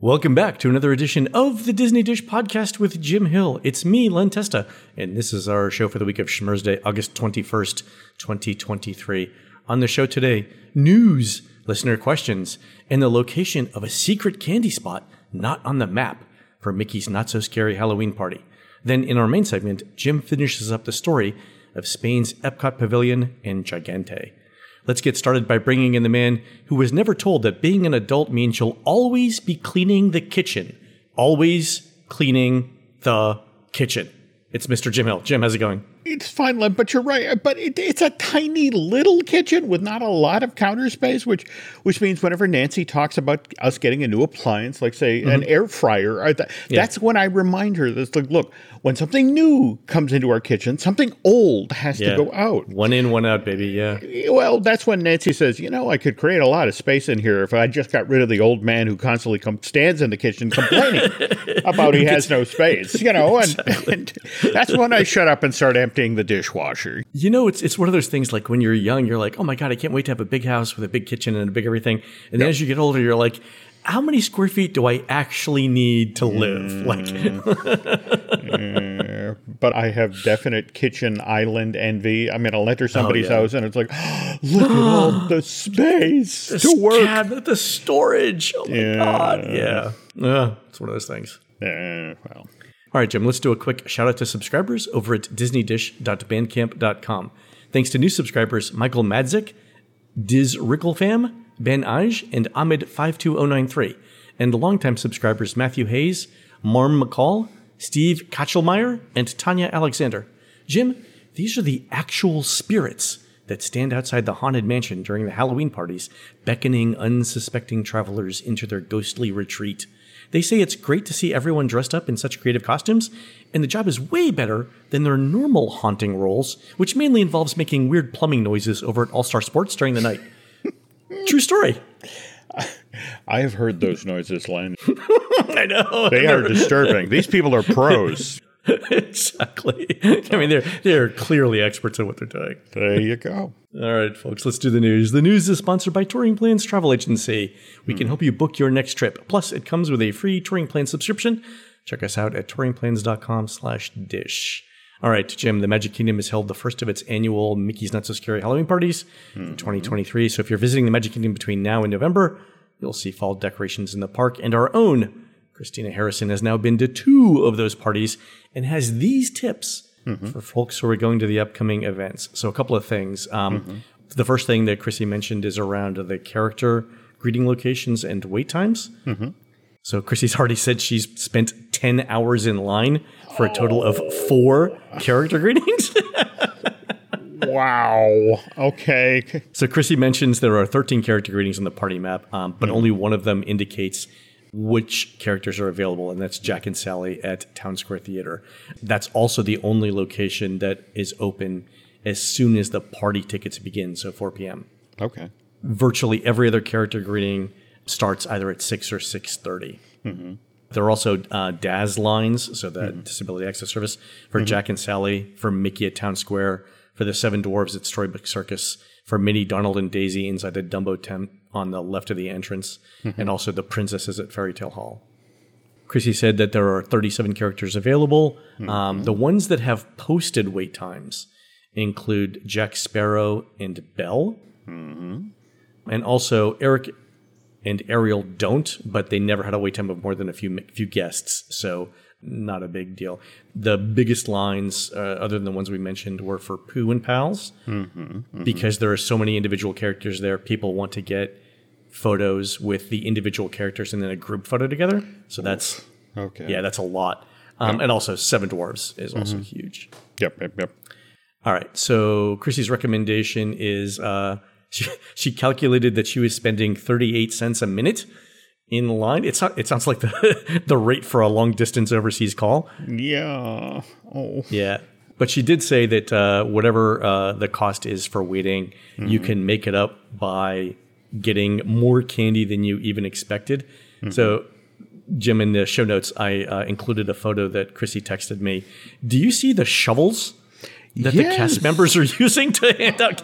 Welcome back to another edition of the Disney Dish Podcast with Jim Hill. It's me, Len Testa, and this is our show for the week of Schmurz Day, August 21st, 2023. On the show today, news, listener questions, and the location of a secret candy spot not on the map for Mickey's Not So Scary Halloween Party. Then in our main segment, Jim finishes up the story of Spain's Epcot Pavilion and Gigante. Let's get started by bringing in the man who was never told that being an adult means you'll always be cleaning the kitchen. Always cleaning the kitchen. It's Mr. Jim Hill. Jim, how's it going? It's fine, Len, but you're right. But it, it's a tiny little kitchen with not a lot of counter space, which which means whenever Nancy talks about us getting a new appliance, like say an mm-hmm. air fryer, I th- Yeah. that's when I remind her that's like, look, when something new comes into our kitchen, something old has to go out. One in, one out, baby. Yeah. Eh, well, that's when Nancy says, you know, I could create a lot of space in here if I just got rid of the old man who constantly com- stands in the kitchen complaining about he has no space, you know, and, and that's when I shut up and start emptying the dishwasher. You know, it's it's one of those things like when you're young, you're like, oh my God, I can't wait to have a big house with a big kitchen and a big everything. And then as you get older, you're like, how many square feet do I actually need to live? Like, But I have definite kitchen island envy. I'm going to enter somebody's yeah. house and it's like, look at all the space to work. cabinet, the storage. Oh my Yeah. God. Yeah. Uh, it's one of those things. Eh, well, All right, Jim, let's do a quick shout out to subscribers over at disneydish.bandcamp.com. Thanks to new subscribers Michael Madzik, Diz Ricklefam, Ben Aj, and Ahmed52093, and longtime subscribers Matthew Hayes, Marm McCall, Steve Kachelmeyer, and Tanya Alexander. Jim, these are the actual spirits that stand outside the haunted mansion during the Halloween parties, beckoning unsuspecting travelers into their ghostly retreat. They say it's great to see everyone dressed up in such creative costumes, and the job is way better than their normal haunting roles, which mainly involves making weird plumbing noises over at All Star Sports during the night. True story. I have heard those noises, Len. I know. They are disturbing. These people are pros. exactly. I mean, they're they're clearly experts at what they're doing. There you go. All right, folks, let's do the news. The news is sponsored by Touring Plans Travel Agency. We can help you book your next trip. Plus, it comes with a free touring plan subscription. Check us out at touringplans.com slash dish. All right, Jim, the Magic Kingdom has held the first of its annual Mickey's Not So Scary Halloween parties in hmm. 2023. So if you're visiting the Magic Kingdom between now and November, you'll see fall decorations in the park. And our own Christina Harrison has now been to two of those parties and has these tips for folks who are going to the upcoming events. So, a couple of things. Um, The first thing that Chrissy mentioned is around the character greeting locations and wait times. So, Chrissy's already said she's spent 10 hours in line for a total of four character greetings. Wow. Okay. So Chrissy mentions there are 13 character greetings on the party map, um, but only one of them indicates which characters are available, and that's Jack and Sally at Town Square Theater. That's also the only location that is open as soon as the party tickets begin, so 4 p.m. Okay. Virtually every other character greeting starts either at 6 or 6.30. Mm-hmm. There are also uh, DAS lines, so that mm-hmm. Disability Access Service, for mm-hmm. Jack and Sally, for Mickey at Town Square, for the Seven Dwarves at Storybook Circus, for Minnie, Donald, and Daisy inside the Dumbo tent on the left of the entrance, and mm-hmm. also the princesses at Fairy Tale Hall. Chrissy said that there are 37 characters available. Um, mm-hmm. the ones that have posted wait times include Jack Sparrow and Belle. Mm-hmm. And also Eric and Ariel don't, but they never had a wait time of more than a few few guests, so not a big deal. The biggest lines, uh, other than the ones we mentioned, were for Pooh and Pals, because there are so many individual characters there. People want to get photos with the individual characters and then a group photo together. So that's Okay. yeah, that's a lot. Um, And also Seven Dwarves is also huge. Yep. Yep. Yep. All right. So Chrissy's recommendation is uh, she, she calculated that she was spending 38 cents a minute in line. It's not, it sounds like the the rate for a long distance overseas call. Yeah. Oh. Yeah. But she did say that uh, whatever uh, the cost is for waiting, you can make it up by getting more candy than you even expected. So, Jim, in the show notes, I uh, included a photo that Chrissy texted me. Do you see the shovels? That the cast members are using to hand out.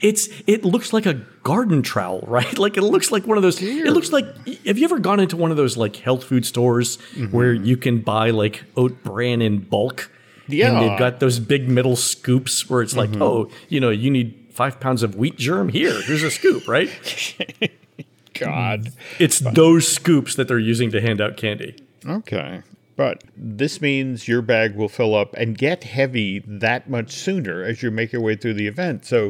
It's it looks like a garden trowel, right? Like it looks like one of those. It looks like. Have you ever gone into one of those like health food stores mm-hmm. where you can buy like oat bran in bulk? Yeah, And they've got those big metal scoops where it's like, mm-hmm. oh, you know, you need five pounds of wheat germ. Here, here's a scoop, right? God. It's those scoops that they're using to hand out candy. Okay. But this means your bag will fill up and get heavy that much sooner as you make your way through the event. So,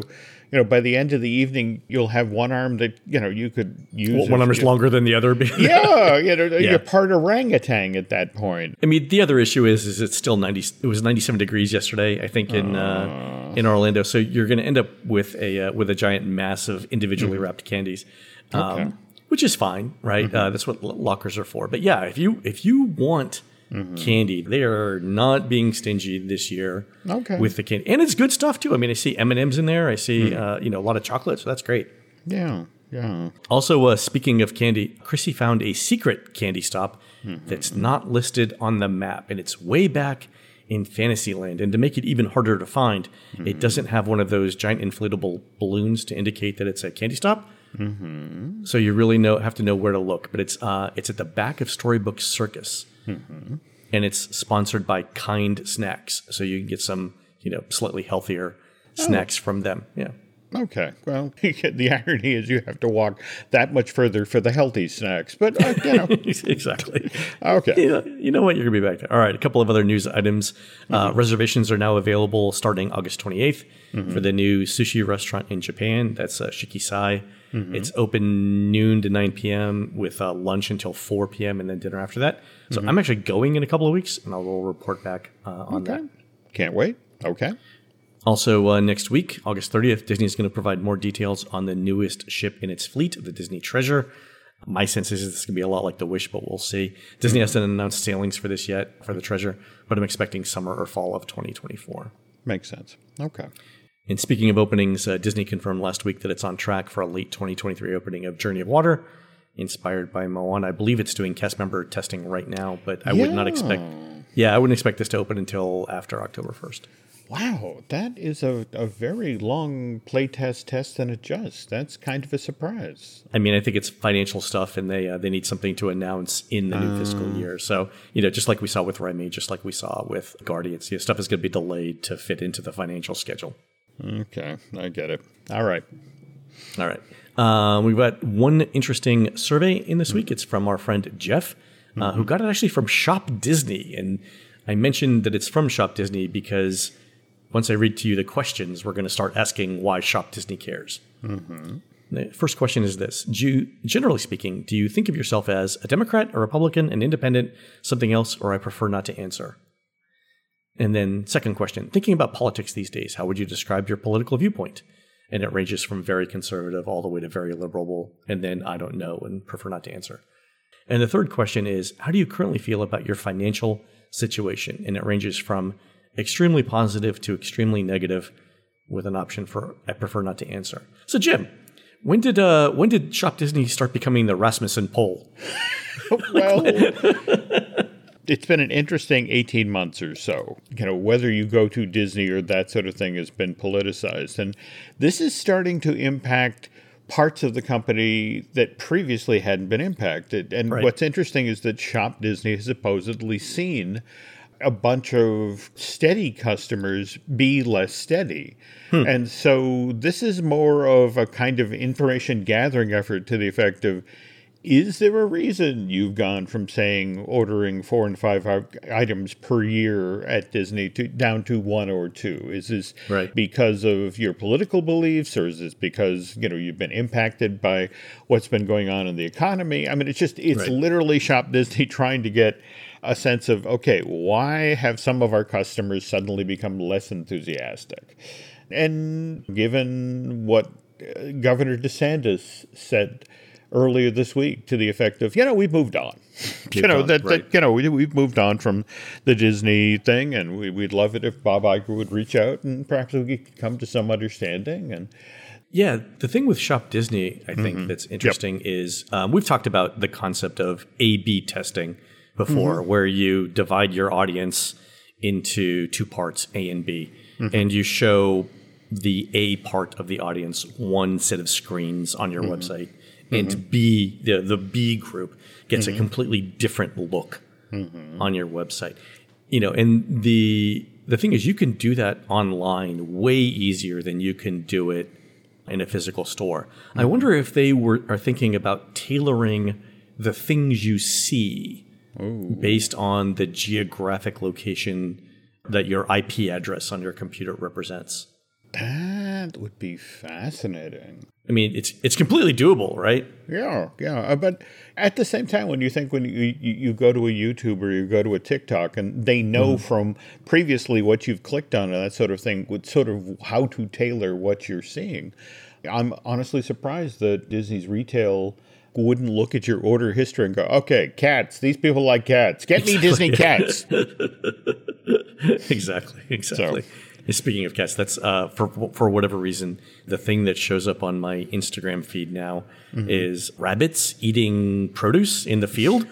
you know, by the end of the evening, you'll have one arm that, you know, you could use. One arm is longer than the other. Yeah, you know, Yeah. you're part orangutan at that point. I mean, the other issue is, is it's still ninety. It was ninety-seven degrees yesterday, I think, in uh, in Orlando. So you're going to end up with a uh, with a giant mass of individually wrapped candies, um, Okay. which is fine, right? Uh, that's what lockers are for. But yeah, if you if you want candy, they are not being stingy this year. Okay. with the candy, and it's good stuff too. I mean, I see M and M's in there. I see uh, you know a lot of chocolate, so that's great. Yeah, yeah. Also, uh, speaking of candy, Chrissy found a secret candy stop that's not listed on the map, and it's way back in Fantasyland. And to make it even harder to find, it doesn't have one of those giant inflatable balloons to indicate that it's a candy stop. So you really know have to know where to look. But it's uh, it's at the back of Storybook Circus, and it's sponsored by Kind Snacks, so you can get some you know slightly healthier snacks from them. Yeah. Okay. Well, the irony is you have to walk that much further for the healthy snacks. But, uh, you know, exactly. okay. you know, you know what? You're going to be back there. All right. A couple of other news items. Uh, reservations are now available starting August 28th for the new sushi restaurant in Japan. That's uh, Shikisai. It's open noon to 9 p.m. with uh, lunch until 4 p.m. and then dinner after that. So I'm actually going in a couple of weeks and I will report back uh, on that. Can't wait. Okay. Also, uh, next week, August 30th, Disney is going to provide more details on the newest ship in its fleet, the Disney Treasure. My sense is it's going to be a lot like the Wish, but we'll see. Disney hasn't announced sailings for this yet, for the Treasure, but I'm expecting summer or fall of 2024. Makes sense. Okay. And speaking of openings, uh, Disney confirmed last week that it's on track for a late 2023 opening of Journey of Water, inspired by Moana. I believe it's doing cast member testing right now, but I would not expect. Yeah, I wouldn't expect this to open until after October 1st. Wow, that is a, a very long playtest test and adjust. That's kind of a surprise. I mean, I think it's financial stuff, and they uh, they need something to announce in the new fiscal year. So you know, just like we saw with Remy, just like we saw with Guardians, you know, stuff is going to be delayed to fit into the financial schedule. Okay, I get it. All right. All right, um, we've got one interesting survey in this week. It's from our friend Jeff, uh, who got it actually from Shop Disney, and I mentioned that it's from Shop Disney because once I read to you the questions, we're going to start asking why Shop Disney cares. Mm-hmm. The first question is this do you, Generally speaking, do you think of yourself as a Democrat, a Republican, an independent, something else, or I prefer not to answer? And then, second question thinking about politics these days, how would you describe your political viewpoint? And it ranges from very conservative all the way to very liberal, and then I don't know and prefer not to answer. And the third question is how do you currently feel about your financial situation? And it ranges from extremely positive to extremely negative with an option for I prefer not to answer. So Jim, when did uh when did Shop Disney start becoming the Rasmussen poll? Well, it's been an interesting 18 months or so. You know, whether you go to Disney or that sort of thing has been politicized. And this is starting to impact parts of the company that previously hadn't been impacted. And Right. what's interesting is that Shop Disney has supposedly seen a bunch of steady customers be less steady. Hmm. And so this is more of a kind of information gathering effort to the effect of is there a reason you've gone from saying ordering four and five items per year at Disney to down to one or two? Is this Right. because of your political beliefs, or is this because you know you've been impacted by what's been going on in the economy? I mean, it's just it's Right. literally Shop Disney trying to get a sense of okay, why have some of our customers suddenly become less enthusiastic? And given what uh, Governor DeSantis said earlier this week to the effect of, you know, we've moved on. you know on, that, right. that you know we, we've moved on from the Disney thing, and we, we'd love it if Bob Iger would reach out and perhaps we could come to some understanding. And Yeah, the thing with Shop Disney, I think mm-hmm. that's interesting is um, we've talked about the concept of A/B testing before, mm-hmm. where you divide your audience into two parts, A and B, mm-hmm. and you show the A part of the audience one set of screens on your website, and mm-hmm. B the the B group gets a mm-hmm. completely different look mm-hmm. on your website. You know, and the the thing is, you can do that online way easier than you can do it in a physical store. I wonder if they were are thinking about tailoring the things you see based on the geographic location that your IP address on your computer represents. That would be fascinating. I mean, it's it's completely doable, right? Yeah, yeah. Uh, But at the same time, when you think when you, you, you go to a YouTube or you go to a TikTok and they know from previously what you've clicked on and that sort of thing, with sort of how to tailor what you're seeing, I'm honestly surprised that Disney's retail wouldn't look at your order history and go, okay, cats, these people like cats. Get me Disney cats. exactly, exactly. And Speaking of cats, that's uh, for for whatever reason, the thing that shows up on my Instagram feed now is rabbits eating produce in the field,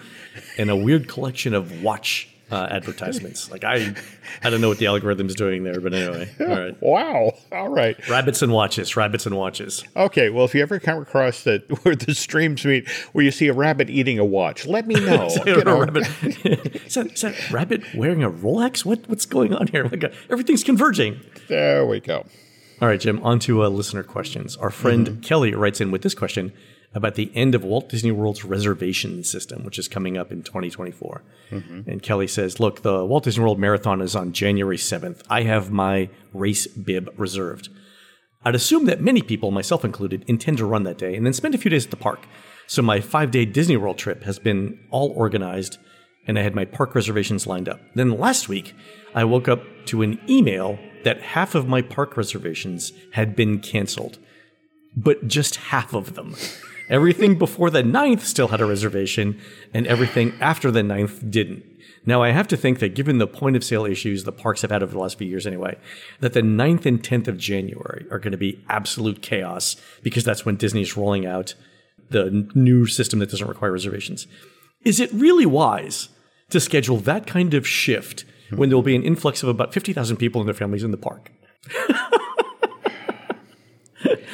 and a weird collection of watch uh, advertisements. Like I, I don't know what the algorithm is doing there, but anyway, all right. wow. All right. Rabbits and watches, rabbits and watches. Okay, well, if you ever come across that where the streams meet, where you see a rabbit eating a watch, let me know. you A rabbit, is, that, is that rabbit wearing a Rolex? What what's going on here? Like, uh, everything's converging. There we go. All right, Jim, on to uh, listener questions. Our friend Kelly writes in with this question about the end of Walt Disney World's reservation system, which is coming up in 2024. Mm-hmm. And Kelly says, Look, the Walt Disney World Marathon is on January 7th. I have my race bib reserved. I'd assume that many people, myself included, intend to run that day and then spend a few days at the park. So my five day Disney World trip has been all organized and I had my park reservations lined up. Then last week, I woke up to an email that half of my park reservations had been canceled, but just half of them. Everything before the 9th still had a reservation, and everything after the 9th didn't. Now, I have to think that given the point of sale issues the parks have had over the last few years anyway, that the 9th and 10th of January are going to be absolute chaos because that's when Disney's rolling out the new system that doesn't require reservations. Is it really wise to schedule that kind of shift when there will be an influx of about 50,000 people and their families in the park?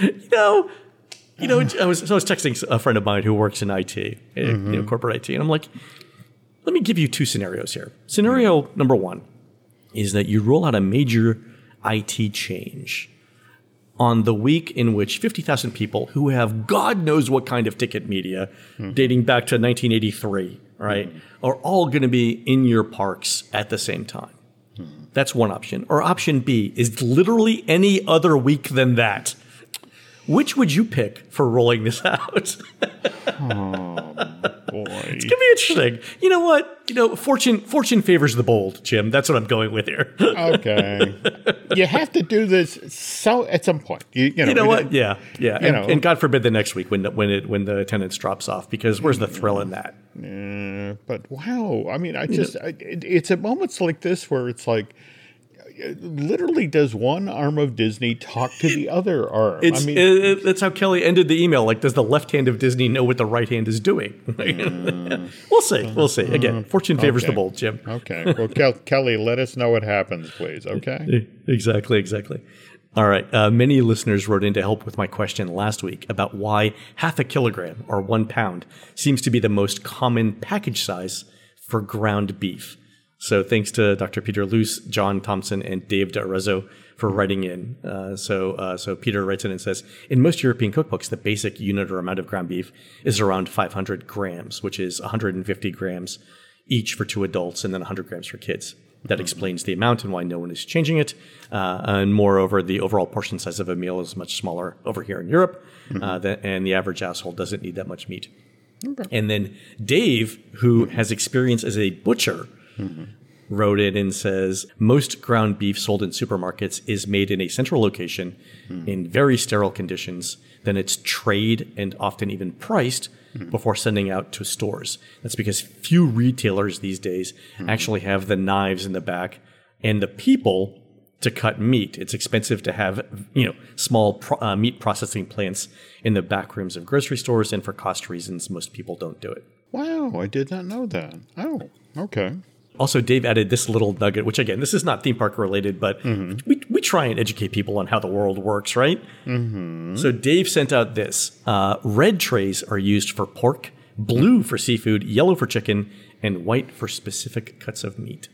you know, you know, I was, so I was texting a friend of mine who works in IT, uh, eh, you know, mm-hmm. corporate IT, and I'm like, let me give you two scenarios here. Scenario number one is that you roll out a major IT change on the week in which 50,000 people who have God knows what kind of ticket media mm-hmm. dating back to 1983, right, mm-hmm. are all going to be in your parks at the same time. That's one option. Or option B is literally any other week than that. Which would you pick for rolling this out? Boy. It's gonna be interesting. You know what? You know, fortune fortune favors the bold, Jim. That's what I'm going with here. okay. you have to do this so at some point. You, you know, you know what? Yeah, yeah. And, and God forbid the next week when the, when it when the attendance drops off because where's the thrill in that? Uh, but wow, I mean, I just I, it, it's at moments like this where it's like, literally, does one arm of Disney talk to the other arm? It's I mean, it- that's how Kelly ended the email. Like, does the left hand of Disney know what the right hand is doing? we'll see. We'll see. Again, fortune favors the bold, Jim. okay. Well, Kel- Kelly, let us know what happens, please. Okay. Exactly, exactly. All right. Uh, many listeners wrote in to help with my question last week about why half a kilogram or one pound seems to be the most common package size for ground beef. So thanks to Dr. Peter Luce, John Thompson, and Dave D'Arezzo for writing in. Uh, so, uh, so Peter writes in and says, in most European cookbooks, the basic unit or amount of ground beef is around 500 grams, which is 150 grams each for two adults and then 100 grams for kids. That explains the amount and why no one is changing it. Uh, and moreover, the overall portion size of a meal is much smaller over here in Europe, uh, tha- and the average household doesn't need that much meat. And then Dave, who has experience as a butcher, Mm-hmm. wrote in and says most ground beef sold in supermarkets is made in a central location mm. in very sterile conditions. Then it's trade and often even priced mm. before sending out to stores. That's because few retailers these days mm-hmm. actually have the knives in the back and the people to cut meat. It's expensive to have, you know, small pro- uh, meat processing plants in the back rooms of grocery stores, and for cost reasons, most people don't do it. Wow, I did not know that. Oh, okay. Also, Dave added this little nugget, which again, this is not theme park related, but we, we try and educate people on how the world works, right? Mm-hmm. So, Dave sent out this uh, red trays are used for pork, blue for seafood, yellow for chicken, and white for specific cuts of meat.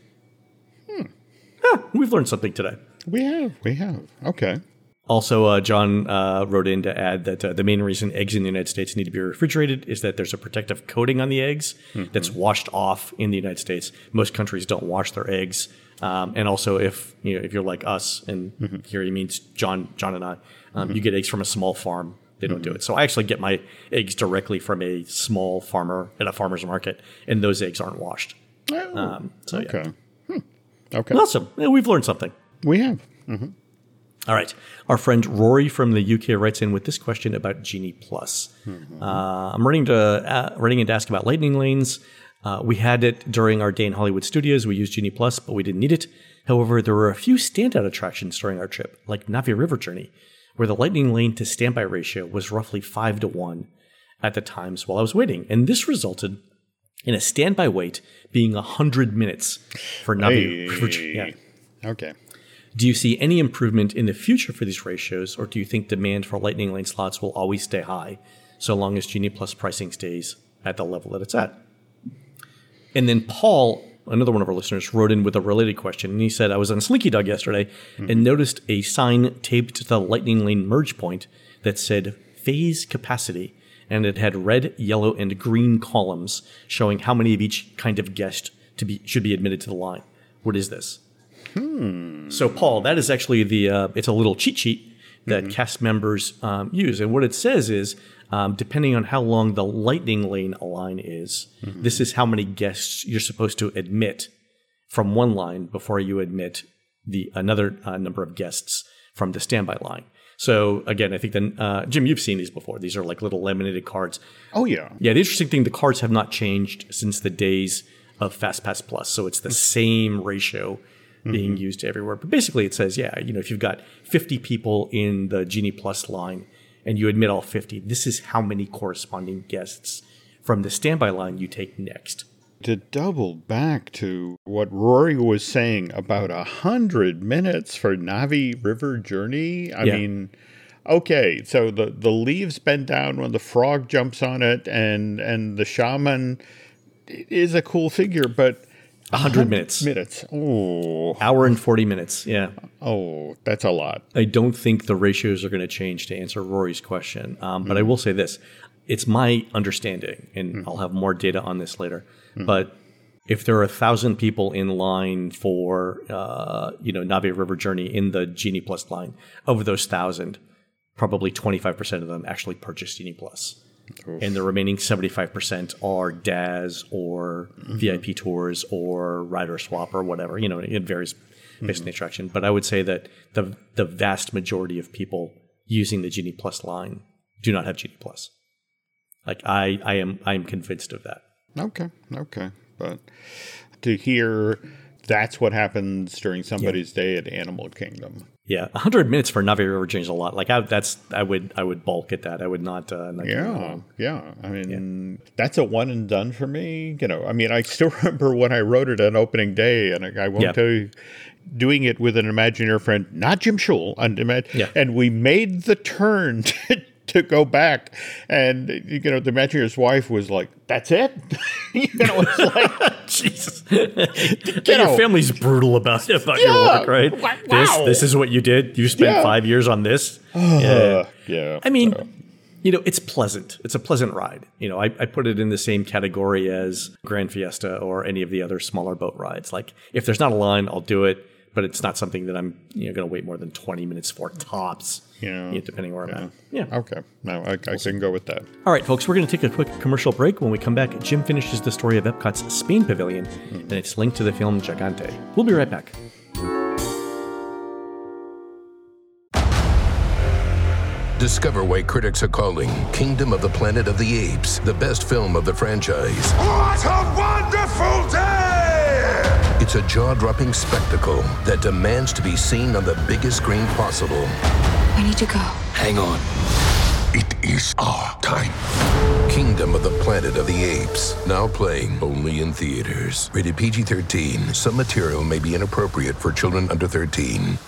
Huh, we've learned something today. We have, we have. Okay. Also, uh, John uh, wrote in to add that uh, the main reason eggs in the United States need to be refrigerated is that there's a protective coating on the eggs that's washed off in the United States. Most countries don't wash their eggs, um, and also if you know if you're like us, and here he means John, John and I, um, you get eggs from a small farm. They don't do it. So I actually get my eggs directly from a small farmer at a farmer's market, and those eggs aren't washed. Oh, Um, so yeah. okay. Hmm. Okay. Awesome. Yeah, we've learned something. we have. All right. Our friend Rory from the UK writes in with this question about Genie Plus. Uh, I'm running to uh, running in to ask about lightning lanes. Uh, we had it during our day in Hollywood studios. We used Genie Plus, but we didn't need it. However, there were a few standout attractions during our trip, like Na'vi River Journey, where the lightning lane to standby ratio was roughly five to one at the times while I was waiting, and this resulted in a standby wait being hundred minutes for Na'vi River Journey. Yeah. Okay. Do you see any improvement in the future for these ratios, or do you think demand for Lightning Lane slots will always stay high so long as Genie Plus pricing stays at the level that it's at? And then Paul, another one of our listeners, wrote in with a related question, and he said, I was on Slinky Dog yesterday and mm-hmm. noticed a sign taped to the Lightning Lane merge point that said phase capacity, and it had red, yellow, and green columns showing how many of each kind of guest to be should be admitted to the line. What is this? So, Paul, that is actually the uh, it's a little cheat sheet that cast members um, use, and what it says is, um, depending on how long the lightning lane line is, this is how many guests you're supposed to admit from one line before you admit the another uh, number of guests from the standby line. So again, I think then uh, Jim, you've seen these before. These are like little laminated cards. Oh yeah. Yeah, the interesting thing, the cards have not changed since the days of FastPass Plus. So it's the same ratio being mm-hmm. used everywhere. But basically, it says, yeah, you know, if you've got 50 people in the Genie Plus line and you admit all 50, this is how many corresponding guests from the standby line you take next. To double back to what Rory was saying about a hundred minutes for Na'vi River Journey, I Yeah. mean, okay, so the the leaves bend down when the frog jumps on it, and and the shaman is a cool figure, but 100 minutes. minutes, oh, Hour and 40 minutes. Yeah. oh, that's a lot. I don't think the ratios are going to change to answer Rory's question. Um, but I will say this it's my understanding, and I'll have more data on this later. But if there are a thousand people in line for, uh, you know, Na'vi River Journey in the Genie Plus line, of those thousand, probably 25% of them actually purchased Genie Plus. And the remaining 75% are DAS or mm-hmm. VIP tours or rider swap or whatever, you know, it varies based on mm-hmm. the attraction. But I would say that the the vast majority of people using the Genie Plus line do not have Genie Plus. Like I, I am I am convinced of that. Okay, okay, but to hear that's what happens during somebody's day at Animal Kingdom. Yeah, 100 minutes for Na'vi River is a lot. Like I, that's I would I would bulk at that. I would not. Uh, not Yeah, yeah. I mean, that's a one and done for me. You know, I mean, I still remember when I wrote it on opening day, and I, I won't Yeah. tell you, doing it with an Imagineer friend, not Jim Schul, and, Yeah. and we made the turn to, to go back, and you know, the Imagineer's wife was like, "That's it," you know, it's like, Jesus. you Your family's brutal about about Yeah. your work, right? Wa- This this is what you did. You spent Yeah. five years on this. uh, yeah. I mean, you know, it's pleasant. It's a pleasant ride. You know, I, I put it in the same category as Gran Fiesta or any of the other smaller boat rides. Like, if there's not a line, I'll do it. But it's not something that I'm you know going to wait more than 20 minutes for tops. Yeah. Yeah, depending where I'm at. Yeah. Okay. No, I, I can go with that. All right, folks, we're going to take a quick commercial break. When we come back, Jim finishes the story of Epcot's Spain Pavilion, hmm. and it's linked to the film Gigante. We'll be right back. Discover why critics are calling Kingdom of the Planet of the Apes the best film of the franchise. What a wonderful day! It's a jaw dropping spectacle that demands to be seen on the biggest screen possible. We need to go. Hang on. It is our time. Kingdom of the Planet of the Apes. Now playing only in theaters. Rated PG 13. Some material may be inappropriate for children under 13.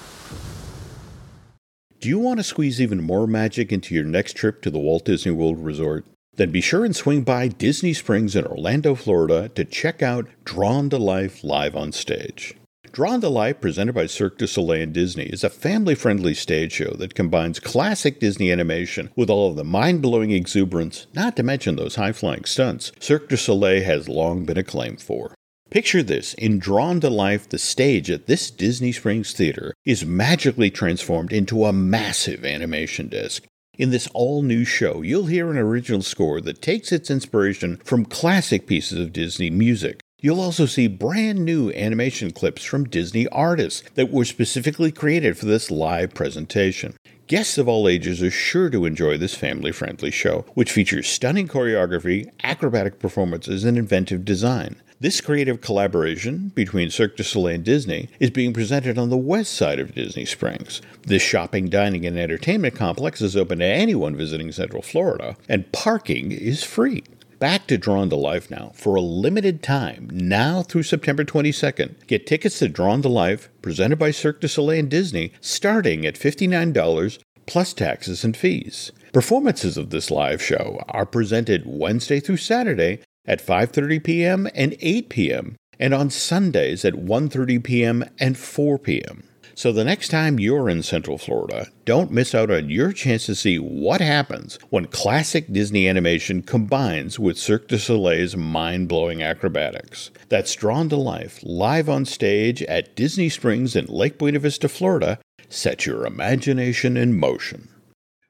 Do you want to squeeze even more magic into your next trip to the Walt Disney World Resort? Then be sure and swing by Disney Springs in Orlando, Florida to check out Drawn to Life live on stage. Drawn to Life, presented by Cirque du Soleil and Disney, is a family friendly stage show that combines classic Disney animation with all of the mind blowing exuberance, not to mention those high flying stunts, Cirque du Soleil has long been acclaimed for. Picture this in Drawn to Life, the stage at this Disney Springs theater is magically transformed into a massive animation disc. In this all new show, you'll hear an original score that takes its inspiration from classic pieces of Disney music. You'll also see brand new animation clips from Disney artists that were specifically created for this live presentation. Guests of all ages are sure to enjoy this family friendly show, which features stunning choreography, acrobatic performances, and inventive design. This creative collaboration between Cirque du Soleil and Disney is being presented on the west side of Disney Springs. This shopping, dining, and entertainment complex is open to anyone visiting Central Florida, and parking is free. Back to Drawn to Life now. For a limited time, now through September 22nd, get tickets to Drawn to Life, presented by Cirque du Soleil and Disney, starting at $59 plus taxes and fees. Performances of this live show are presented Wednesday through Saturday at 5:30 p.m. and 8 p.m. and on Sundays at 1:30 p.m. and 4 p.m. So the next time you're in Central Florida, don't miss out on your chance to see what happens when classic Disney animation combines with Cirque du Soleil's mind-blowing acrobatics. That's Drawn to Life, live on stage at Disney Springs in Lake Buena Vista, Florida. Set your imagination in motion.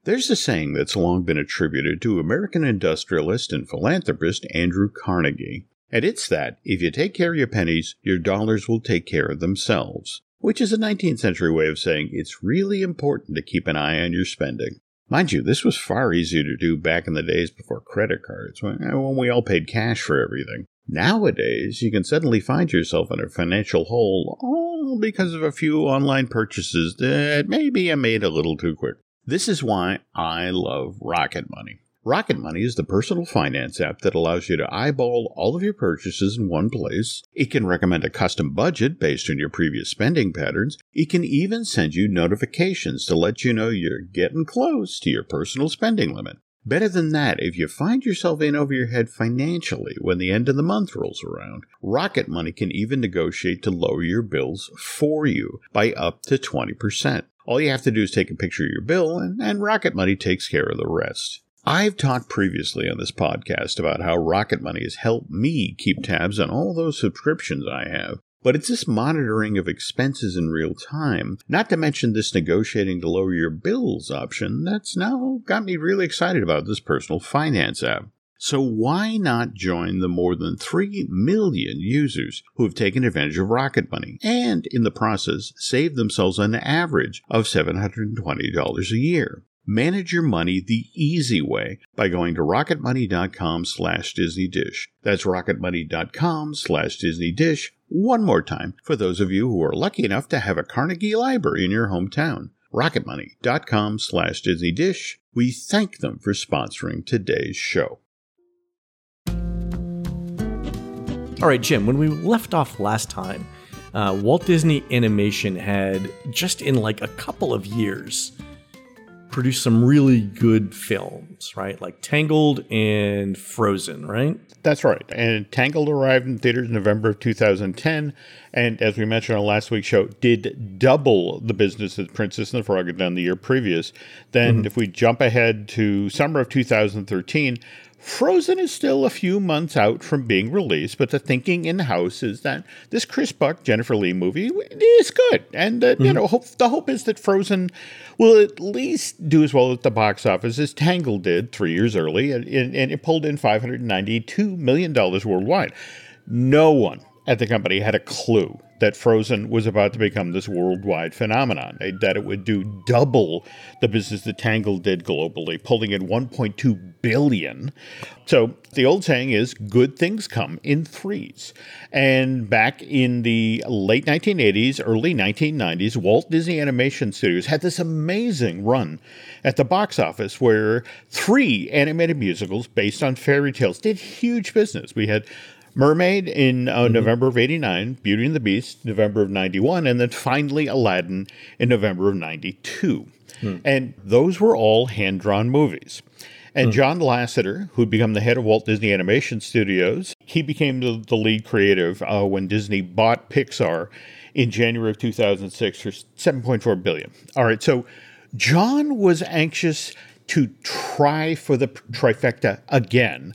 There's a saying that's long been attributed to American industrialist and philanthropist Andrew Carnegie, and it's that if you take care of your pennies, your dollars will take care of themselves, which is a 19th century way of saying it's really important to keep an eye on your spending. Mind you, this was far easier to do back in the days before credit cards, when, uh, when we all paid cash for everything. Nowadays, you can suddenly find yourself in a financial hole all because of a few online purchases that maybe you made a little too quick. This is why I love Rocket Money. Rocket Money is the personal finance app that allows you to eyeball all of your purchases in one place. It can recommend a custom budget based on your previous spending patterns. It can even send you notifications to let you know you're getting close to your personal spending limit. Better than that, if you find yourself in over your head financially when the end of the month rolls around, Rocket Money can even negotiate to lower your bills for you by up to 20%. All you have to do is take a picture of your bill, and, and Rocket Money takes care of the rest. I've talked previously on this podcast about how Rocket Money has helped me keep tabs on all those subscriptions I have. But it's this monitoring of expenses in real time, not to mention this negotiating to lower your bills option, that's now got me really excited about this personal finance app. So why not join the more than 3 million users who have taken advantage of Rocket Money and in the process saved themselves an average of $720 a year? Manage your money the easy way by going to rocketmoney.com slash Disney Dish. That's rocketmoney.com slash Disney Dish one more time for those of you who are lucky enough to have a Carnegie Library in your hometown. rocketmoney.com slash Disney Dish. We thank them for sponsoring today's show. All right, Jim, when we left off last time, uh, Walt Disney Animation had just in like a couple of years produced some really good films, right? Like Tangled and Frozen, right? That's right. And Tangled arrived in theaters in November of 2010. And as we mentioned on last week's show, did double the business that Princess and the Frog had done the year previous. Then, if we jump ahead to summer of 2013, Frozen is still a few months out from being released, but the thinking in house is that this Chris Buck Jennifer Lee movie is good, and uh, mm-hmm. you know hope, the hope is that Frozen will at least do as well at the box office as Tangled did three years early, and, and it pulled in five hundred ninety two million dollars worldwide. No one at the company had a clue that Frozen was about to become this worldwide phenomenon, that it would do double the business that Tangled did globally, pulling in 1.2 billion. So the old saying is good things come in threes. And back in the late 1980s, early 1990s, Walt Disney Animation Studios had this amazing run at the box office where three animated musicals based on fairy tales did huge business. We had Mermaid in uh, mm-hmm. November of 89, Beauty and the Beast, November of 91, and then finally Aladdin in November of 92. Mm. And those were all hand drawn movies. And mm. John Lasseter, who'd become the head of Walt Disney Animation Studios, he became the, the lead creative uh, when Disney bought Pixar in January of 2006 for 7.4 billion. All right, so John was anxious to try for the trifecta again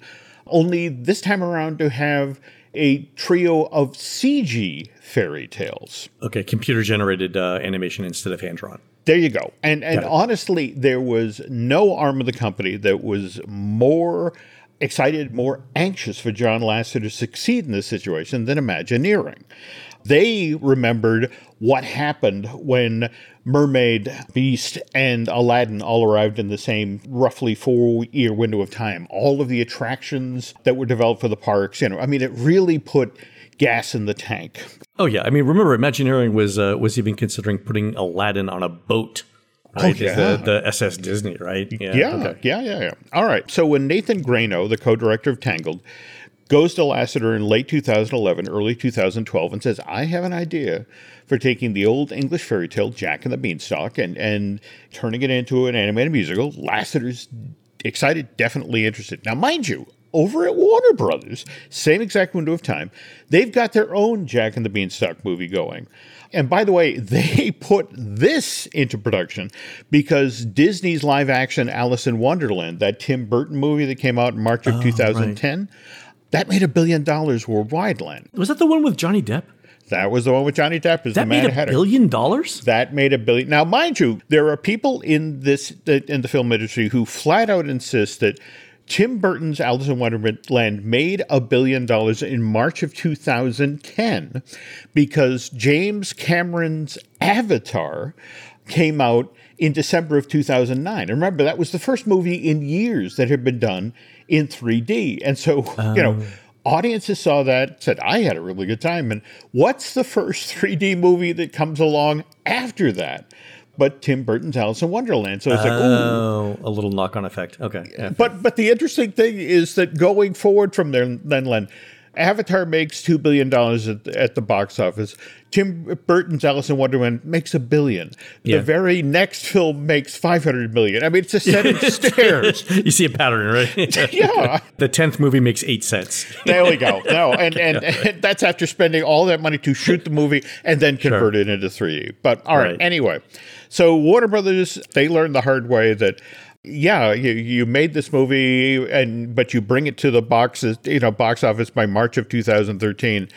only this time around to have a trio of CG fairy tales. Okay, computer generated uh, animation instead of hand drawn. There you go. And and honestly, there was no arm of the company that was more excited, more anxious for John Lasseter to succeed in this situation than Imagineering. They remembered what happened when Mermaid, Beast, and Aladdin all arrived in the same roughly four year window of time. All of the attractions that were developed for the parks, you know, I mean, it really put gas in the tank. Oh yeah, I mean, remember, Imagineering was uh, was even considering putting Aladdin on a boat. Right? Oh, yeah. the, the SS Disney, right? Yeah, yeah, okay. yeah, yeah, yeah. All right. So when Nathan Greno, the co-director of Tangled, goes to Lasseter in late 2011, early 2012, and says, I have an idea for taking the old English fairy tale Jack and the Beanstalk and, and turning it into an animated musical. Lasseter's excited, definitely interested. Now, mind you, over at Warner Brothers, same exact window of time, they've got their own Jack and the Beanstalk movie going. And by the way, they put this into production because Disney's live action Alice in Wonderland, that Tim Burton movie that came out in March of oh, 2010, right. That made a billion dollars worldwide, Len. Was that the one with Johnny Depp? That was the one with Johnny Depp. Is that the man made a billion dollars? That made a billion. Now, mind you, there are people in this in the film industry who flat out insist that Tim Burton's Alice in Wonderland made a billion dollars in March of 2010 because James Cameron's Avatar came out in December of 2009. And remember, that was the first movie in years that had been done in 3D. And so, um. you know, oh. audiences saw that, said, I had a really good time. And what's the first 3D movie that comes along after that? But Tim Burton's Alice in Wonderland. So it's like, oh, a little knock on effect. Okay. Yeah. But but the interesting thing is that going forward from there, then Len, Avatar makes $2 billion at the, at the box office. Tim Burton's Alice in Wonderland makes a billion. Yeah. The very next film makes 500 million. I mean, it's a set of stairs. You see a pattern, right? yeah. The 10th movie makes eight cents. there we go. No, and, and, and, that's after spending all that money to shoot the movie and then convert sure. it into 3D. But all right, right, anyway. So Warner Brothers, they learned the hard way that yeah, you, you made this movie and but you bring it to the boxes, you know, box office by March of 2013.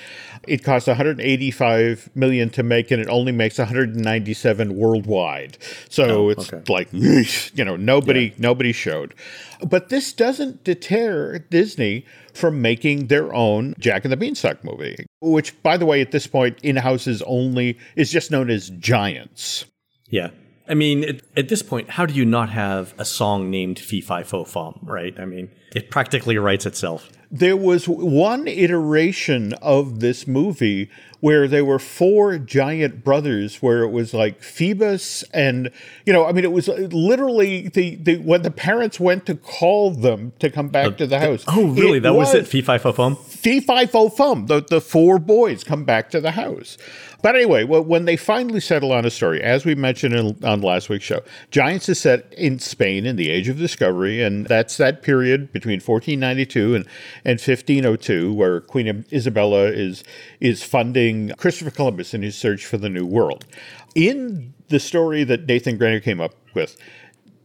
It cost 185 million to make and it only makes 197 worldwide. So oh, it's okay. like you know, nobody yeah. nobody showed. But this doesn't deter Disney from making their own Jack and the Beanstalk movie, which by the way at this point in-house is only is just known as Giants. Yeah. I mean, it, at this point, how do you not have a song named Fee Fi Fo Fum, right? I mean, it practically writes itself. There was one iteration of this movie where there were four giant brothers, where it was like Phoebus and, you know, I mean, it was literally the, the when the parents went to call them to come back uh, to the house. Oh, really? It that was, was it? Fee Fi Fo Fum? Fee Fi Fo Fum. The, the four boys come back to the house. But anyway, when they finally settle on a story, as we mentioned in, on last week's show, Giants is set in Spain in the Age of Discovery, and that's that period between 1492 and, and 1502, where Queen Isabella is is funding Christopher Columbus in his search for the New World. In the story that Nathan Greno came up with,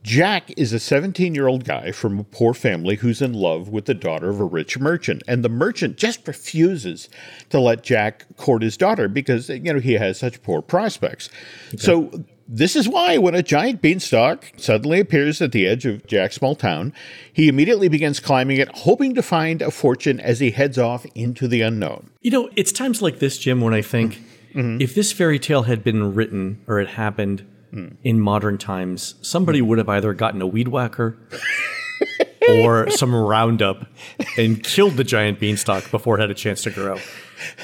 Jack is a 17 year old guy from a poor family who's in love with the daughter of a rich merchant. And the merchant just refuses to let Jack court his daughter because, you know, he has such poor prospects. So this is why when a giant beanstalk suddenly appears at the edge of Jack's small town, he immediately begins climbing it, hoping to find a fortune as he heads off into the unknown. You know, it's times like this, Jim, when I think mm-hmm. if this fairy tale had been written or it happened in modern times, somebody would have either gotten a weed whacker or some Roundup and killed the giant beanstalk before it had a chance to grow.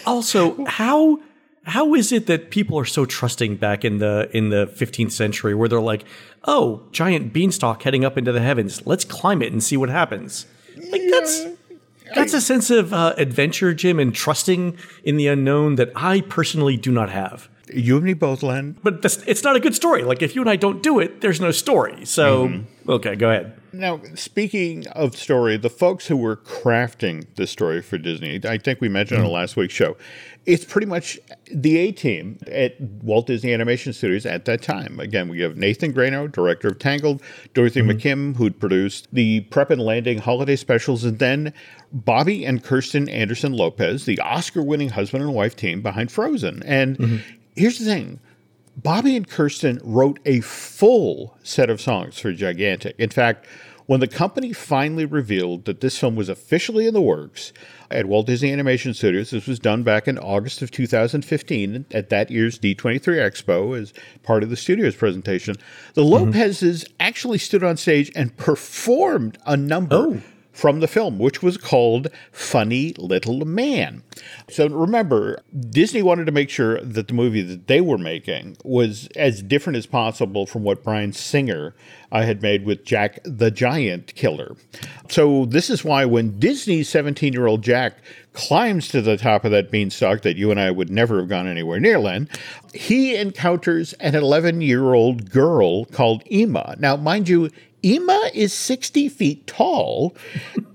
Also, how how is it that people are so trusting back in the in the 15th century where they're like, "Oh, giant beanstalk heading up into the heavens. Let's climb it and see what happens." Like that's that's a sense of uh, adventure, Jim, and trusting in the unknown that I personally do not have. You and me both, Len. But this, it's not a good story. Like if you and I don't do it, there's no story. So mm-hmm. okay, go ahead. Now, speaking of story, the folks who were crafting this story for Disney, I think we mentioned on mm-hmm. last week's show, it's pretty much the A team at Walt Disney Animation Studios at that time. Again, we have Nathan Greno, director of Tangled, Dorothy mm-hmm. McKim, who'd produced the Prep and Landing holiday specials, and then Bobby and Kristen Anderson Lopez, the Oscar winning husband and wife team behind Frozen. And here's the thing. Bobby and Kristen wrote a full set of songs for Gigantic. In fact, when the company finally revealed that this film was officially in the works at Walt Disney Animation Studios, this was done back in August of 2015 at that year's D23 Expo as part of the studio's presentation, the mm-hmm. Lopez's actually stood on stage and performed a number oh. From the film, which was called Funny Little Man. So remember, Disney wanted to make sure that the movie that they were making was as different as possible from what Bryan Singer uh, had made with Jack the Giant Killer. So this is why when Disney's 17 year old Jack climbs to the top of that beanstalk that you and I would never have gone anywhere near, Len, he encounters an 11 year old girl called Ema. Now, mind you, Ema is 60 feet tall.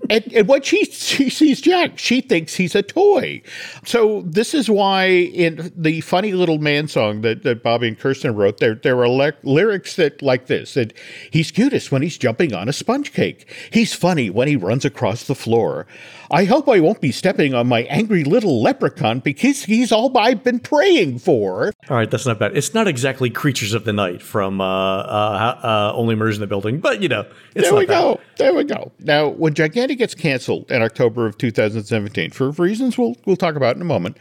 And, and when she, she sees Jack, she thinks he's a toy. So this is why in the funny little man song that, that Bobby and Kristen wrote, there, there are le- lyrics that like this that he's cutest when he's jumping on a sponge cake. He's funny when he runs across the floor. I hope I won't be stepping on my angry little leprechaun because he's all I've been praying for. All right, that's not bad. It's not exactly Creatures of the Night from uh, uh, uh, Only Murders in the Building, but you know, it's there we bad. go. There we go. Now, when Gigantic gets canceled in October of 2017, for reasons we'll we'll talk about in a moment,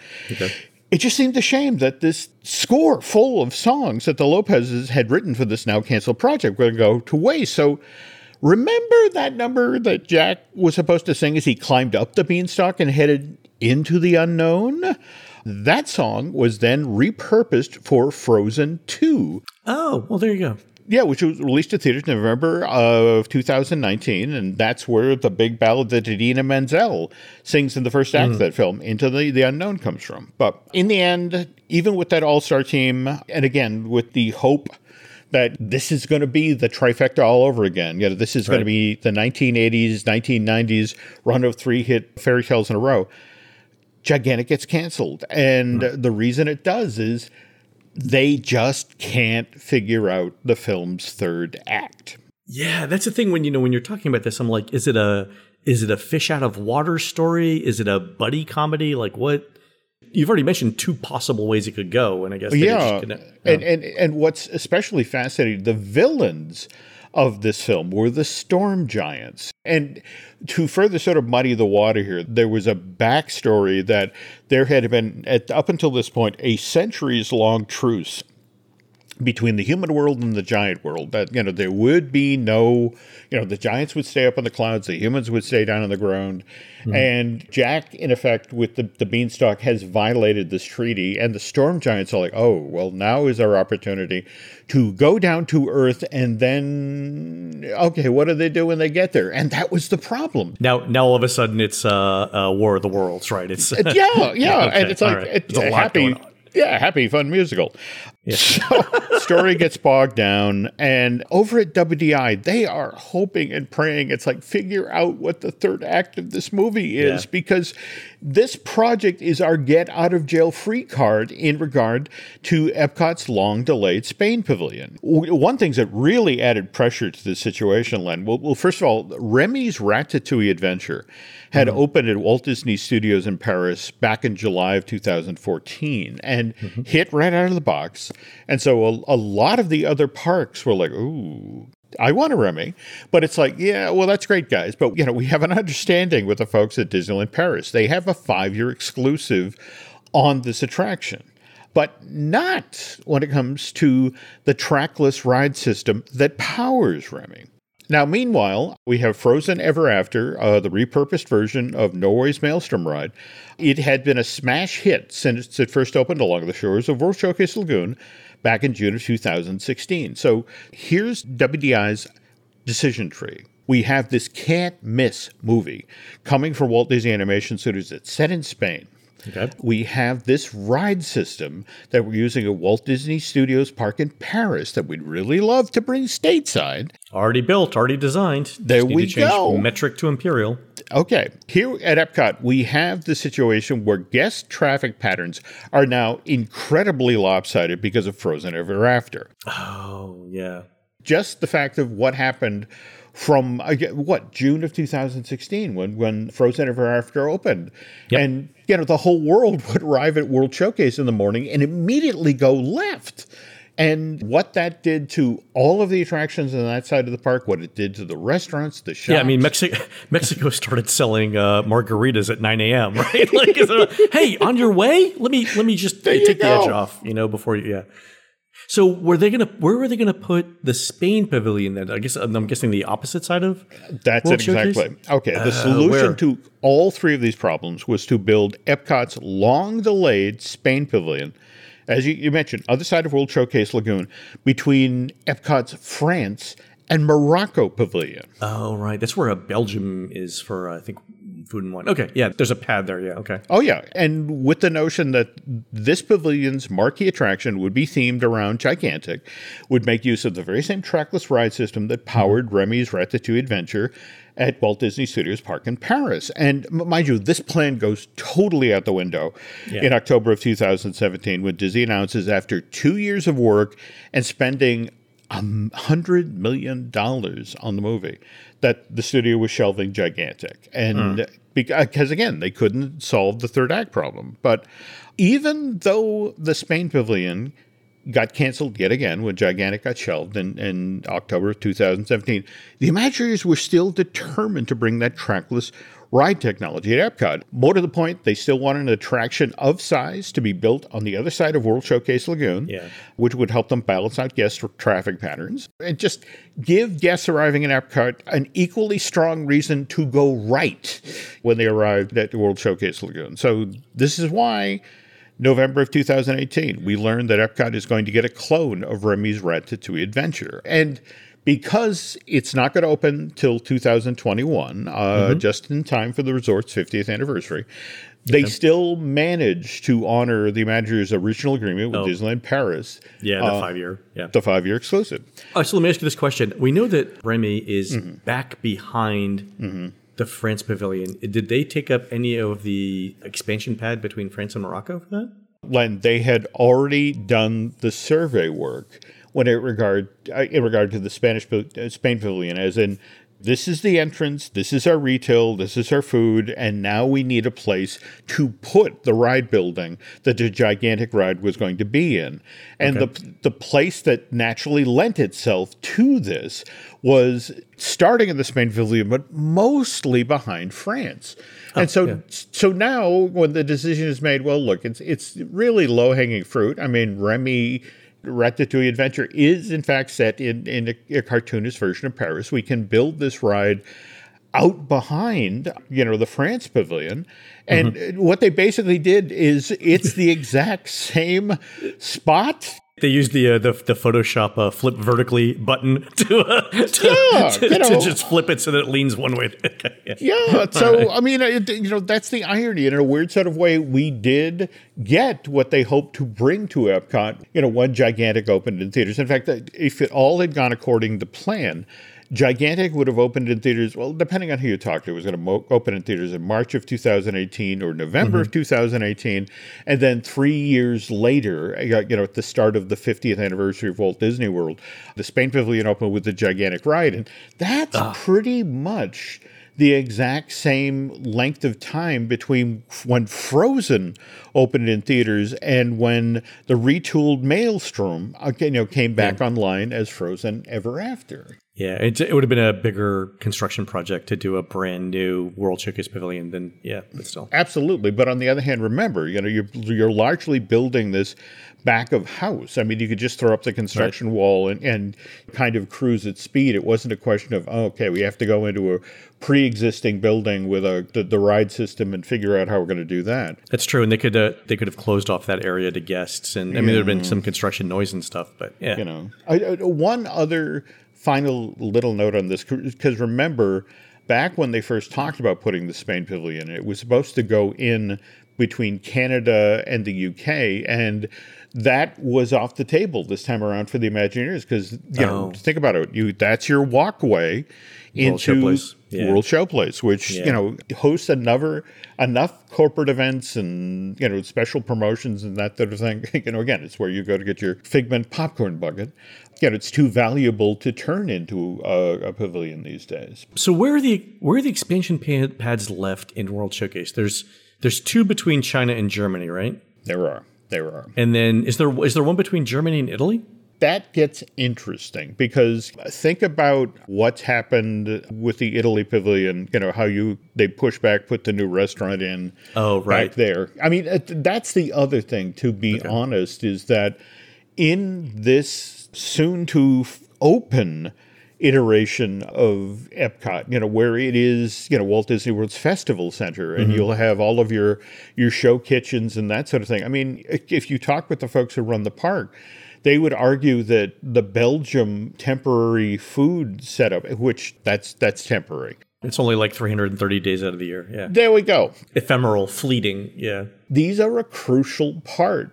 it just seemed a shame that this score full of songs that the Lopez's had written for this now canceled project were going to go to waste. So. Remember that number that Jack was supposed to sing as he climbed up the beanstalk and headed into the unknown? That song was then repurposed for Frozen 2. Oh, well, there you go. Yeah, which was released to theaters in November of 2019, and that's where the big ballad that Idina Menzel sings in the first act of mm. that film, Into the, the Unknown, comes from. But in the end, even with that all star team, and again, with the hope that this is going to be the trifecta all over again, you know, this is going to be the 1980s, 1990s run of three hit fairy tales in a row, Gigantic gets canceled. And the reason it does is they just can't figure out the film's third act. Yeah, that's the thing when you know when you're talking about this, I'm like, is it a is it a fish out of water story? Is it a buddy comedy? Like what? You've already mentioned two possible ways it could go, and I guess Yeah. And, and and what's especially fascinating, the villains of this film were the storm giants. And to further sort of muddy the water here, there was a backstory that there had been at up until this point a centuries long truce between the human world and the giant world that you know there would be no you know the giants would stay up in the clouds the humans would stay down on the ground and jack in effect with the, the beanstalk has violated this treaty and the storm giants are like oh well now is our opportunity to go down to earth and then okay what do they do when they get there and that was the problem Now, now all of a sudden it's uh, uh, War of the Worlds, right? It's yeah, yeah, Okay, and it's like right. it's a happy, going on. Yeah, happy, fun musical. So story gets bogged down, and over at WDI, they are hoping and praying. It's like figure out what the third act of this movie is Yeah. because this project is our get out of jail free card in regard to Epcot's long delayed Spain pavilion. One thing that really added pressure to the situation, Len, well, well first of all, Remy's Ratatouille Adventure had mm-hmm. opened at Walt Disney Studios in Paris back in July of 2014 and mm-hmm. hit right out of the box. And so a, a lot of the other parks were like, ooh, I want a Remy, but it's like, yeah, well, that's great, guys. But you know, we have an understanding with the folks at Disneyland Paris. They have a five-year exclusive on this attraction, but not when it comes to the trackless ride system that powers Remy. Now, meanwhile, we have Frozen Ever After, uh, the repurposed version of Norway's Maelstrom Ride. It had been a smash hit since it first opened along the shores of World Showcase Lagoon back in June of 2016. So here's WDI's decision tree. We have this can't miss movie coming from Walt Disney Animation Studios that's set in Spain. Okay. We have this ride system that we're using at Walt Disney Studios Park in Paris that we'd really love to bring stateside. Already built, already designed. There Just we go. Metric to Imperial. Okay, here at Epcot, we have the situation where guest traffic patterns are now incredibly lopsided because of Frozen Ever After. Oh, yeah. Just the fact of what happened from uh, what June of 2016 when when Frozen Ever After opened, Yep. and you know the whole world would arrive at World Showcase in the morning and immediately go left. And what that did to all of the attractions on that side of the park, what it did to the restaurants, the shops. Yeah, I mean, Mexico Mexico started selling uh, margaritas at 9 a.m. Right? Like, hey, on your way? Let me let me just you take the edge off, you know, before you. Yeah. So were they gonna? Where were they gonna put the Spain pavilion? Then I guess I'm guessing the opposite side of. That's World it exactly. Okay, the Uh, solution where? to all three of these problems was to build Epcot's long delayed Spain pavilion, as you, you mentioned, other side of World Showcase Lagoon, between Epcot's France and Morocco pavilion. Oh right, that's where uh, Belgium is for uh, I think food and wine. Okay, yeah, there's a pad there. Yeah, okay. Oh, yeah. And with the notion that this pavilion's marquee attraction would be themed around Gigantic, would make use of the very same trackless ride system that mm-hmm. powered Remy's Ratatouille Adventure at Walt Disney Studios Park in Paris. And mind you, this plan goes totally out the window in October of 2017 when Disney announces after two years of work and spending hundred million dollars on the movie that the studio was shelving gigantic. And hmm. because again they couldn't solve the third act problem. But even though the spain pavilion got canceled yet again when gigantic got shelved in, in october of 2017 the imagineers were still determined to bring that trackless ride technology at Epcot. More to the point, they still want an attraction of size to be built on the other side of World Showcase Lagoon, Yeah. which would help them balance out guest traffic patterns and just give guests arriving in Epcot an equally strong reason to go right when they arrived at the World Showcase Lagoon. So this is why. November of 2018, we learned that Epcot is going to get a clone of Remy's Ratatouille Adventure. And because it's not going to open till 2021, uh, just in time for the resort's 50th anniversary, they still managed to honor the Imagineers' original agreement with Oh. Disneyland Paris, Yeah, the five year. Yeah. the five year exclusive. Oh, so let me ask you this question. We know that Remy is Mm-hmm. back behind the France pavilion. Did they take up any of the expansion pad between France and Morocco for that? Len, they had already done the survey work when it regard uh, in regard to the Spanish uh, Spain pavilion, as in this is the entrance, this is our retail, this is our food, and now we need a place to put the ride building that the gigantic ride was going to be in. And the the place that naturally lent itself to this was starting in the Spain pavilion, but mostly behind France. And so, so now when the decision is made, well, look, it's it's really low hanging fruit. I mean, Remy Ratatouille Adventure is in fact set in in a, a cartoonist version of Paris. We can build this ride out behind, you know, the France pavilion. And mm-hmm. what they basically did is it's the exact same spot they used the uh, the, the Photoshop uh, flip vertically button to uh, to, Yeah, to, you know. to just flip it so that it leans one way. yeah. Yeah. So I mean, it, you know, that's the irony. In a weird sort of way, we did get what they hoped to bring to Epcot. You know, one gigantic opened in theaters. In fact, if it all had gone according to plan. Gigantic would have opened in theaters. Well, depending on who you talk to, it was going to mo- open in theaters in March of 2018 or November of 2018, and then three years later, uh, you know, at the start of the 50th anniversary of Walt Disney World, the Spain Pavilion opened with the gigantic ride, and that's pretty much the exact same length of time between when Frozen opened in theaters and when the retooled Maelstrom, uh, you know, came back online as Frozen Ever After. Yeah, it, it would have been a bigger construction project to do a brand new World Showcase Pavilion than yeah, but still. Absolutely, but on the other hand, remember, you know, you're you're largely building this back of house. I mean, you could just throw up the construction wall and, and kind of cruise at speed. It wasn't a question of oh, okay, we have to go into a pre-existing building with a the, the ride system and figure out how we're going to do that. That's true, and they could uh, they could have closed off that area to guests, and I mean there'd been some construction noise and stuff, but yeah, you know I, I, one other final little note on this because remember back when they first talked about putting the spain pavilion it was supposed to go in between canada and the uk and that was off the table this time around for the imagineers because you know Oh. think about it you that's your walkway into Showplace. Yeah. World Showplace, which Yeah. you know hosts another enough corporate events and you know special promotions and that sort of thing. You know, again, it's where you go to get your Figment popcorn bucket. You know, it's too valuable to turn into a, a pavilion these days. So where are the where are the expansion pads left in World Showcase? There's there's two between China and Germany, right? There are, there are. And then is there is there one between Germany and Italy? that gets interesting because think about what's happened with the Italy pavilion. You know how you they push back, put the new restaurant in. Oh, right. back there. I mean, that's the other thing. To be honest, is that in this soon to f- open iteration of Epcot, you know, where it is, you know, Walt Disney World's Festival Center, and mm-hmm. you'll have all of your your show kitchens and that sort of thing. I mean, if if you talk with the folks who run the park, they would argue that the Belgium temporary food setup, which that's that's temporary. It's only like 330 days out of the year. Yeah, There we go. ephemeral, fleeting. Yeah, these are a crucial part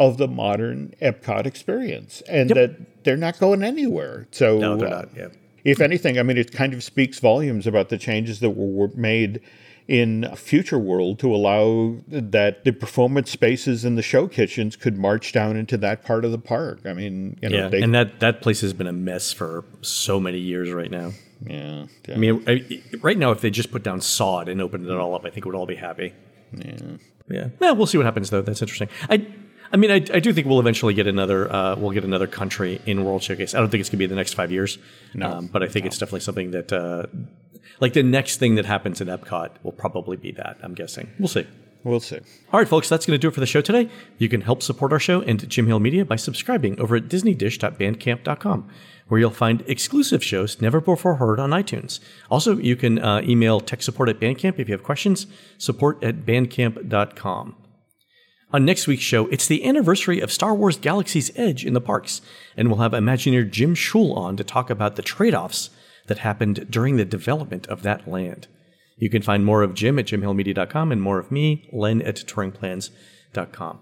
of the modern Epcot experience, and that they're not going anywhere. So, no, they're uh, not. Yeah, if anything, I mean, it kind of speaks volumes about the changes that were, were made in Future World to allow that the performance spaces and the show kitchens could march down into that part of the park. I mean, you know, yeah, they, and that that place has been a mess for so many years right now. yeah, I mean, I, right now, if they just put down sod and opened it all up, I think we'd all be happy. yeah. Yeah. Yeah, we'll see what happens though. That's interesting. I I mean, I, I do think we'll eventually get another uh, we'll get another country in World Showcase. I don't think it's going to be in the next five years. No, um, but I think it's definitely something that uh, like the next thing that happens in Epcot will probably be that. I'm guessing. We'll see. We'll see. All right, folks, that's going to do it for the show today. You can help support our show and Jim Hill Media by subscribing over at disneydish.bandcamp.com, where you'll find exclusive shows never before heard on iTunes. Also, you can uh, email tech support at Bandcamp if you have questions, support at bandcamp.com. On next week's show, it's the anniversary of Star Wars Galaxy's Edge in the parks, and we'll have Imagineer Jim Schul on to talk about the trade offs that happened during the development of that land. You can find more of Jim at jimhillmedia.com and more of me, Len, at touringplans.com.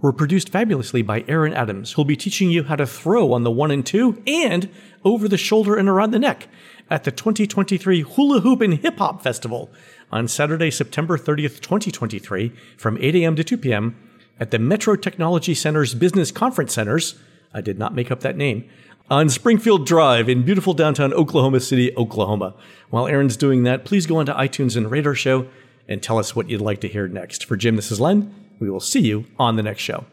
We're produced fabulously by Aaron Adams, who'll be teaching you how to throw on the one and two and over the shoulder and around the neck at the 2023 Hula Hoop and Hip Hop Festival on Saturday, September 30th, 2023, from 8 a.m. to 2 p.m. at the Metro Technology Center's Business Conference Centers. I did not make up that name. On Springfield Drive in beautiful downtown Oklahoma City, Oklahoma. While Aaron's doing that, please go onto iTunes and Radar show and tell us what you'd like to hear next. For Jim, this is Len. We will see you on the next show.